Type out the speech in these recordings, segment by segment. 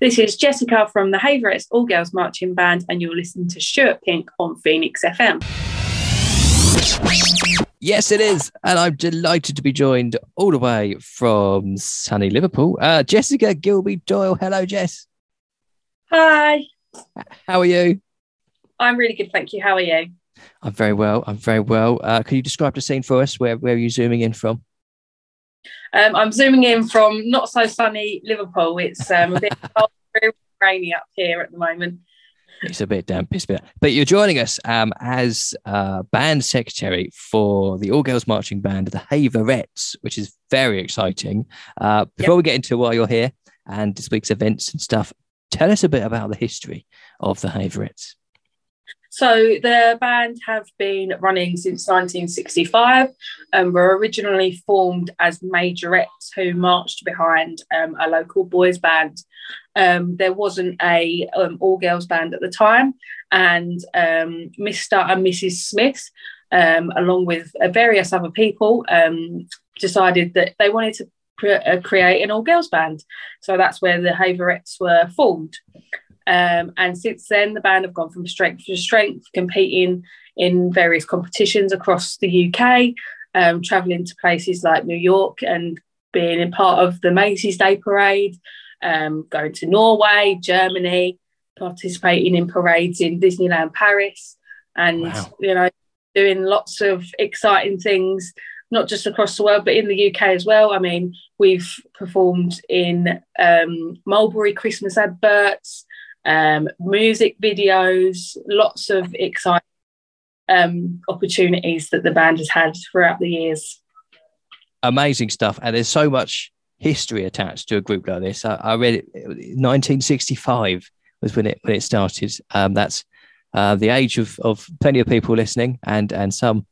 This is Jessica from the Haverettes All Girls Marching Band, and you're listening to Stuart Pink on Phoenix FM. Yes, it is. And I'm delighted to be joined all the way from sunny Liverpool. Uh, Jessica Gilby Doyle. Hello, Jess. Hi. How are you? I'm really good, thank you. How are you? I'm very well. I'm very well. Uh, can you describe the scene for us? Where, where are you zooming in from? Um, I'm zooming in from not so sunny Liverpool. It's um, a bit rainy up here at the moment. It's a bit damp, it's a bit. But you're joining us um, as uh, band secretary for the All Girls Marching Band, the Haverettes, which is very exciting. Uh, before yep. we get into why you're here and this week's events and stuff, tell us a bit about the history of the Haverettes. So the band have been running since 1965 and um, were originally formed as majorettes who marched behind um, a local boys band. Um, there wasn't a um, all girls band at the time, and um, Mr. and Mrs. Smith, um, along with uh, various other people, decided that they wanted to uh, create an all girls band. So that's where the Haverettes were formed. Um, and since then, the band have gone from strength to strength, competing in various competitions across the UK, um, traveling to places like New York and being in part of the Macy's Day Parade, um, going to Norway, Germany, participating in parades in Disneyland Paris, and wow. you know, doing lots of exciting things, not just across the world, but in the UK as well. I mean, we've performed in um, Mulberry Christmas adverts um, music videos, lots of exciting um, opportunities that the band has had throughout the years. Amazing stuff. And there's so much history attached to a group like this. I, I read it, 1965 was when it when it started. Um, that's uh, the age of, of plenty of people listening and and some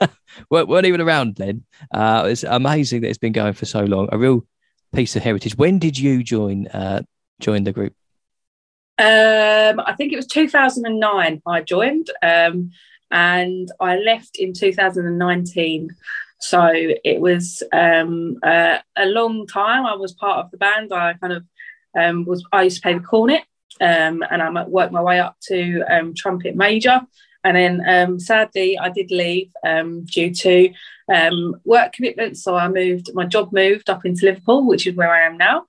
weren't, even around then. Uh, it's amazing that it's been going for so long. A real piece of heritage. When did you join uh, join the group? Um, I think it was 2009 I joined, um, and I left in 2019. So it was um, uh, a long time. I was part of the band. I kind of um, was. I used to play the cornet, um, and I worked my way up to um, trumpet major. And then, sadly, I did leave due to work commitments. So I moved. My job moved up into Liverpool, which is where I am now.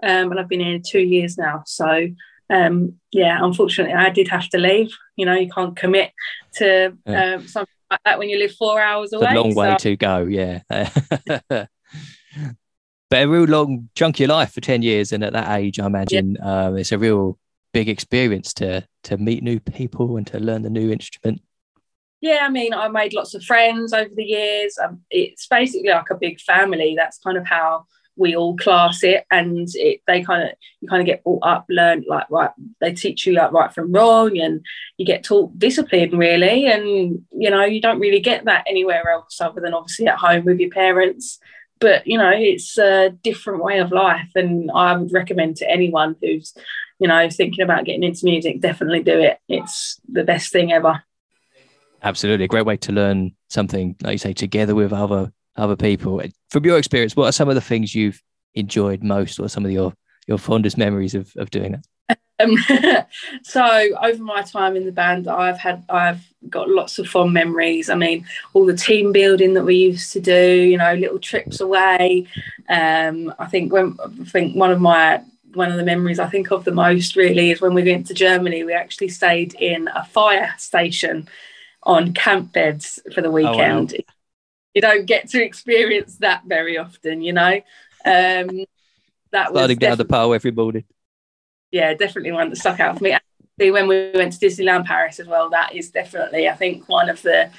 and I've been here two years now. So um, yeah, unfortunately, I did have to leave. You know, you can't commit to yeah. um, something like that when you live four hours away. It's a long way to go, yeah. but a real long chunk of your life for 10 years. And at that age, I imagine yeah. um, it's a real big experience to to meet new people and to learn the new instrument. Yeah, I mean, I made lots of friends over the years. Um, it's basically like a big family. That's kind of how we all class it and it, they kind of you kind of get brought up learn like right they teach you like right from wrong and you get taught discipline really and you know you don't really get that anywhere else other than obviously at home with your parents. But you know it's a different way of life and i would recommend to anyone who's you know thinking about getting into music definitely do it. It's the best thing ever. Absolutely. A great way to learn something like you say together with other other people. From your experience, what are some of the things you've enjoyed most, or some of your your fondest memories of, of doing that? Um, so over my time in the band, I've had I've got lots of fond memories. I mean, all the team building that we used to do, you know, little trips away. Um, I think when I think one of my one of the memories I think of the most really is when we went to Germany. We actually stayed in a fire station on camp beds for the weekend. Oh, wow you don't get to experience that very often, you know. Um, that was down the pole every morning. Yeah, definitely one that stuck out for me. Actually, when we went to Disneyland Paris as well, that is definitely, I think, one of the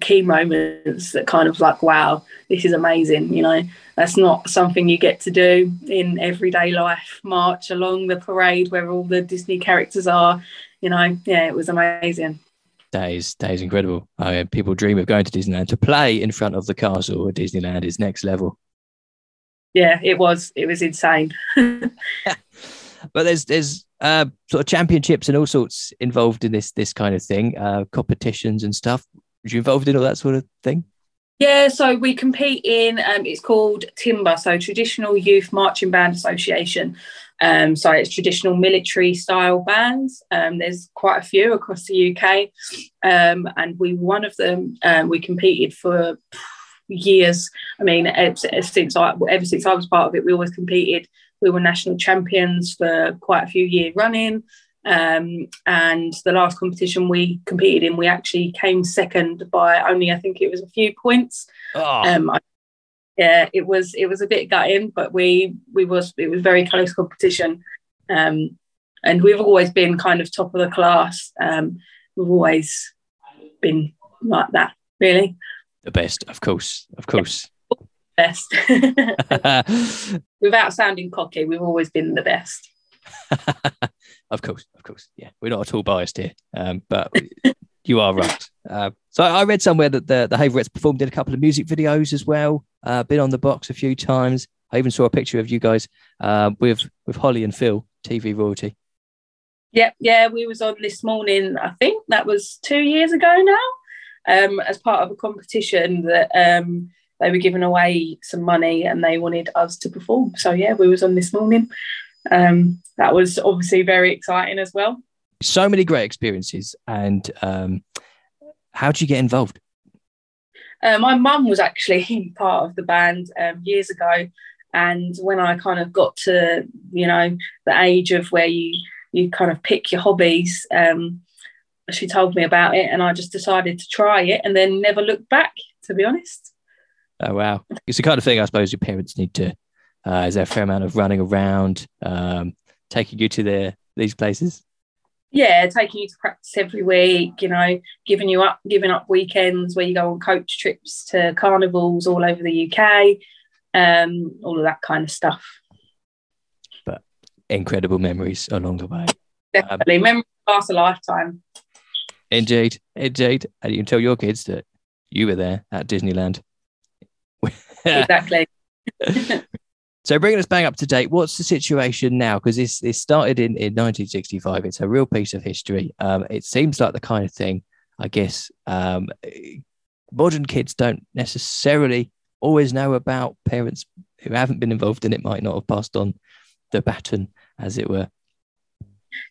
key moments that kind of like, wow, this is amazing. You know, that's not something you get to do in everyday life. March along the parade where all the Disney characters are. You know, yeah, it was amazing that is that is incredible. I mean, people dream of going to Disneyland to play in front of the castle at Disneyland is next level. Yeah, it was. It was insane. but there's there's uh, sort of championships and all sorts involved in this this kind of thing, uh, competitions and stuff. Was you involved in all that sort of thing? Yeah, so we compete in. Um, it's called TYMBA, so Traditional Youth Marching Band Association. Um, so it's traditional military style bands. Um, there's quite a few across the UK, um, and we one of them. Um, we competed for years. I mean, since I ever since I was part of it, we always competed. We were national champions for quite a few years running. Um, and the last competition we competed in, we actually came second by only, I think it was a few points. Oh. Um, I, yeah, it was it was a bit gutting, but we we was it was very close competition, um, and we've always been kind of top of the class. Um, we've always been like that, really. The best, of course, of course. Yeah. Best. Without sounding cocky, we've always been the best. of course, of course. Yeah, we're not at all biased here, um, but you are right. Uh, so I read somewhere that the the Haverettes performed in a couple of music videos as well. Uh, been on the box a few times. I even saw a picture of you guys uh, with with Holly and Phil, TV royalty. Yep, yeah, we was on this morning. I think that was two years ago now, um, as part of a competition that um, they were giving away some money and they wanted us to perform. So yeah, we was on this morning um, that was obviously very exciting as well. So many great experiences. And um, how did you get involved? Uh, my mum was actually part of the band um, years ago. And when I kind of got to, you know, the age of where you you kind of pick your hobbies, um, she told me about it, and I just decided to try it, and then never looked back. To be honest. Oh wow! It's the kind of thing I suppose your parents need to uh, is there a fair amount of running around, um, taking you to the, these places? Yeah, taking you to practice every week, you know, giving you up, giving up weekends where you go on coach trips to carnivals all over the UK, um, all of that kind of stuff. But incredible memories along the way. Definitely, um, memories last a lifetime. Indeed, indeed, and you can tell your kids that you were there at Disneyland. exactly. So bringing us back up to date, what's the situation now? Because this this started in, in 1965. It's a real piece of history. Um, it seems like the kind of thing, I guess, um, modern kids don't necessarily always know about. Parents who haven't been involved in it might not have passed on the baton, as it were.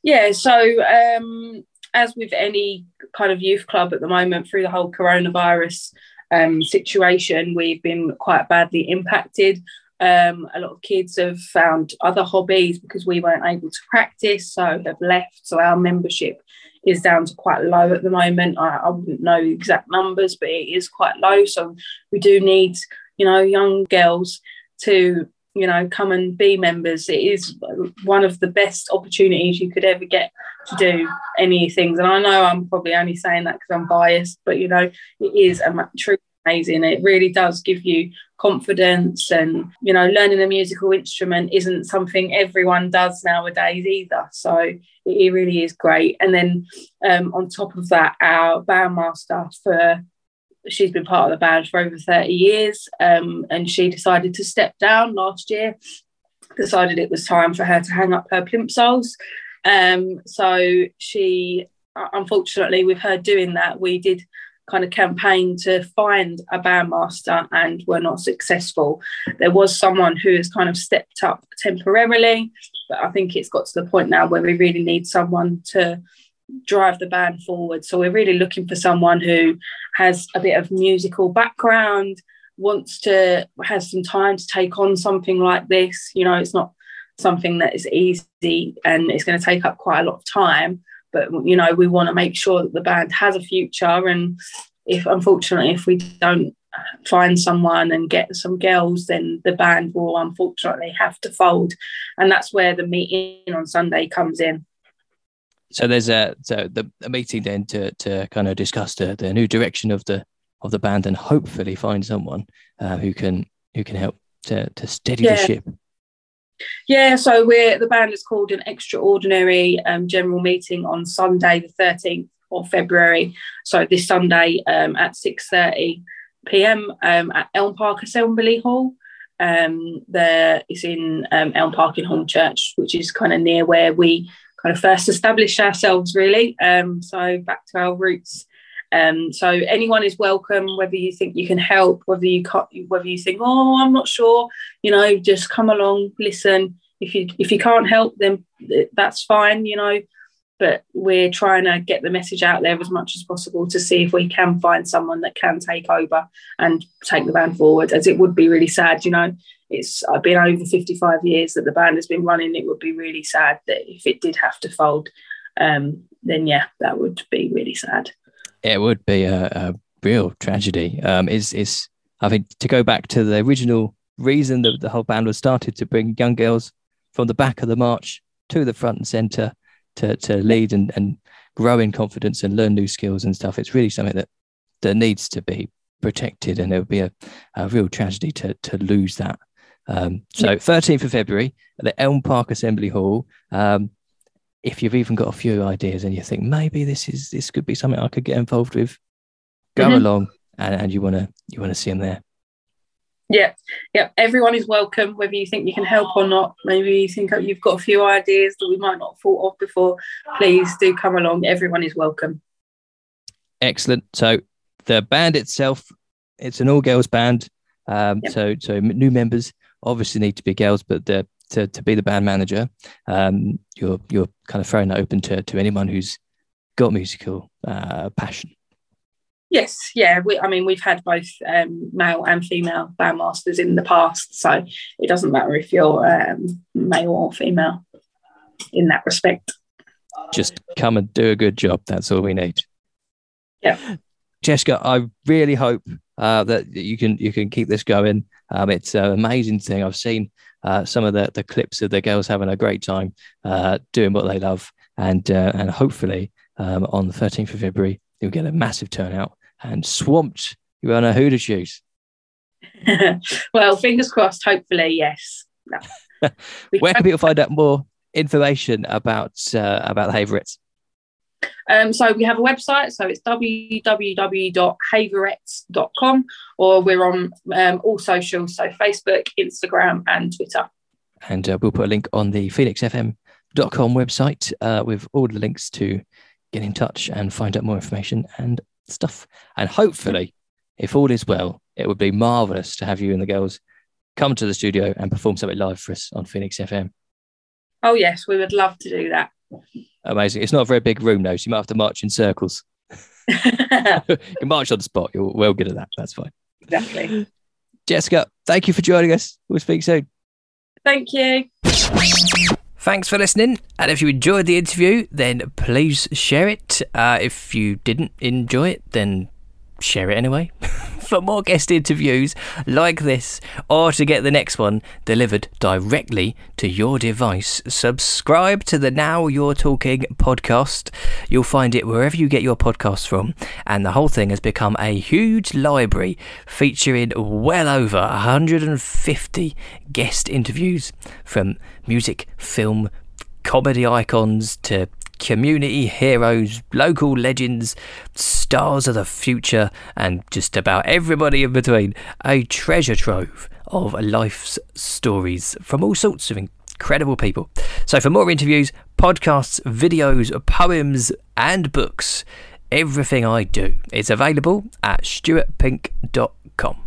Yeah. So um, as with any kind of youth club at the moment, through the whole coronavirus um, situation, we've been quite badly impacted. Um, a lot of kids have found other hobbies because we weren't able to practice, so they've left. So our membership is down to quite low at the moment. I, I wouldn't know exact numbers, but it is quite low. So we do need, you know, young girls to, you know, come and be members. It is one of the best opportunities you could ever get to do any things. And I know I'm probably only saying that because I'm biased, but you know, it is a true amazing. It really does give you confidence and you know learning a musical instrument isn't something everyone does nowadays either. So it really is great. And then um, on top of that our bandmaster for she's been part of the band for over 30 years um, and she decided to step down last year decided it was time for her to hang up her plimsolls um, so she unfortunately with her doing that we did kind of campaign to find a bandmaster and were not successful. There was someone who has kind of stepped up temporarily, but I think it's got to the point now where we really need someone to drive the band forward. So we're really looking for someone who has a bit of musical background, wants to has some time to take on something like this. You know, it's not something that is easy and it's going to take up quite a lot of time but you know we want to make sure that the band has a future and if unfortunately if we don't find someone and get some girls then the band will unfortunately have to fold. And that's where the meeting on sunday comes in. So there's a so the a meeting then to to kind of discuss the, the new direction of the of the band and hopefully find someone uh, who can who can help to to steady yeah. the ship yeah, so we're the band is called an extraordinary um, general meeting on Sunday, the thirteenth of February. So this Sunday um, at six thirty p.m. Um, at Elm Park Assembly Hall. Um, there is in um, Elm Park in Hornchurch, which is kind of near where we kind of first established ourselves, really. Um, so back to our roots. Um, so anyone is welcome, whether you think you can help, whether you can't, whether you think, oh, I'm not sure, you know, just come along, listen. If you if you can't help, then that's fine, you know. But we're trying to get the message out there as much as possible to see if we can find someone that can take over and take the band forward. As it would be really sad, you know. It's I've been over 55 years that the band has been running. It would be really sad that if it did have to fold, um, then yeah, that would be really sad. It would be a, a real tragedy. Um, is is I think to go back to the original reason that the whole band was started to bring young girls from the back of the march to the front and center to to lead and, and grow in confidence and learn new skills and stuff. It's really something that that needs to be protected, and it would be a, a real tragedy to to lose that. Um, so, thirteenth of February at the Elm Park Assembly Hall. Um, if you've even got a few ideas and you think maybe this is this could be something I could get involved with, go mm-hmm. along and, and you want to you want to see them there. Yeah, yeah. Everyone is welcome, whether you think you can help or not. Maybe you think you've got a few ideas that we might not have thought of before. Please do come along. Everyone is welcome. Excellent. So the band itself, it's an all girls band. Um, yep. So so new members obviously need to be girls, but the to, to be the band manager, um, you're you're kind of throwing that open to, to anyone who's got musical uh, passion. Yes, yeah. We, I mean, we've had both um, male and female bandmasters in the past, so it doesn't matter if you're um, male or female in that respect. Just come and do a good job. That's all we need. Yeah. Jessica, I really hope uh, that you can you can keep this going. Um, it's an amazing thing. I've seen uh, some of the, the clips of the girls having a great time uh, doing what they love. And, uh, and hopefully um, on the 13th of February, you'll get a massive turnout and swamped you know who to choose. well, fingers crossed, hopefully, yes. No. Where can people find out more information about uh, about the Haverettes? Um, so we have a website, so it's www.haverettes.com, or we're on um, all socials, so Facebook, Instagram, and Twitter. And uh, we'll put a link on the phoenixfm.com website uh, with all the links to get in touch and find out more information and stuff. And hopefully, if all is well, it would be marvelous to have you and the girls come to the studio and perform something live for us on Phoenix FM. Oh, yes, we would love to do that. Amazing. It's not a very big room, though, so you might have to march in circles. you can march on the spot. You're well good at that. That's fine. Exactly. Jessica, thank you for joining us. We'll speak soon. Thank you. Thanks for listening. And if you enjoyed the interview, then please share it. Uh, if you didn't enjoy it, then share it anyway. for more guest interviews like this, or to get the next one delivered directly to your device, subscribe to the Now You're Talking podcast. You'll find it wherever you get your podcasts from, and the whole thing has become a huge library featuring well over 150 guest interviews from music, film, comedy icons to community heroes, local legends, stars of the future, and just about everybody in between. A treasure trove of life's stories from all sorts of incredible people. So, for more interviews, podcasts, videos, poems, and books, everything I do is available at stuartpink.com.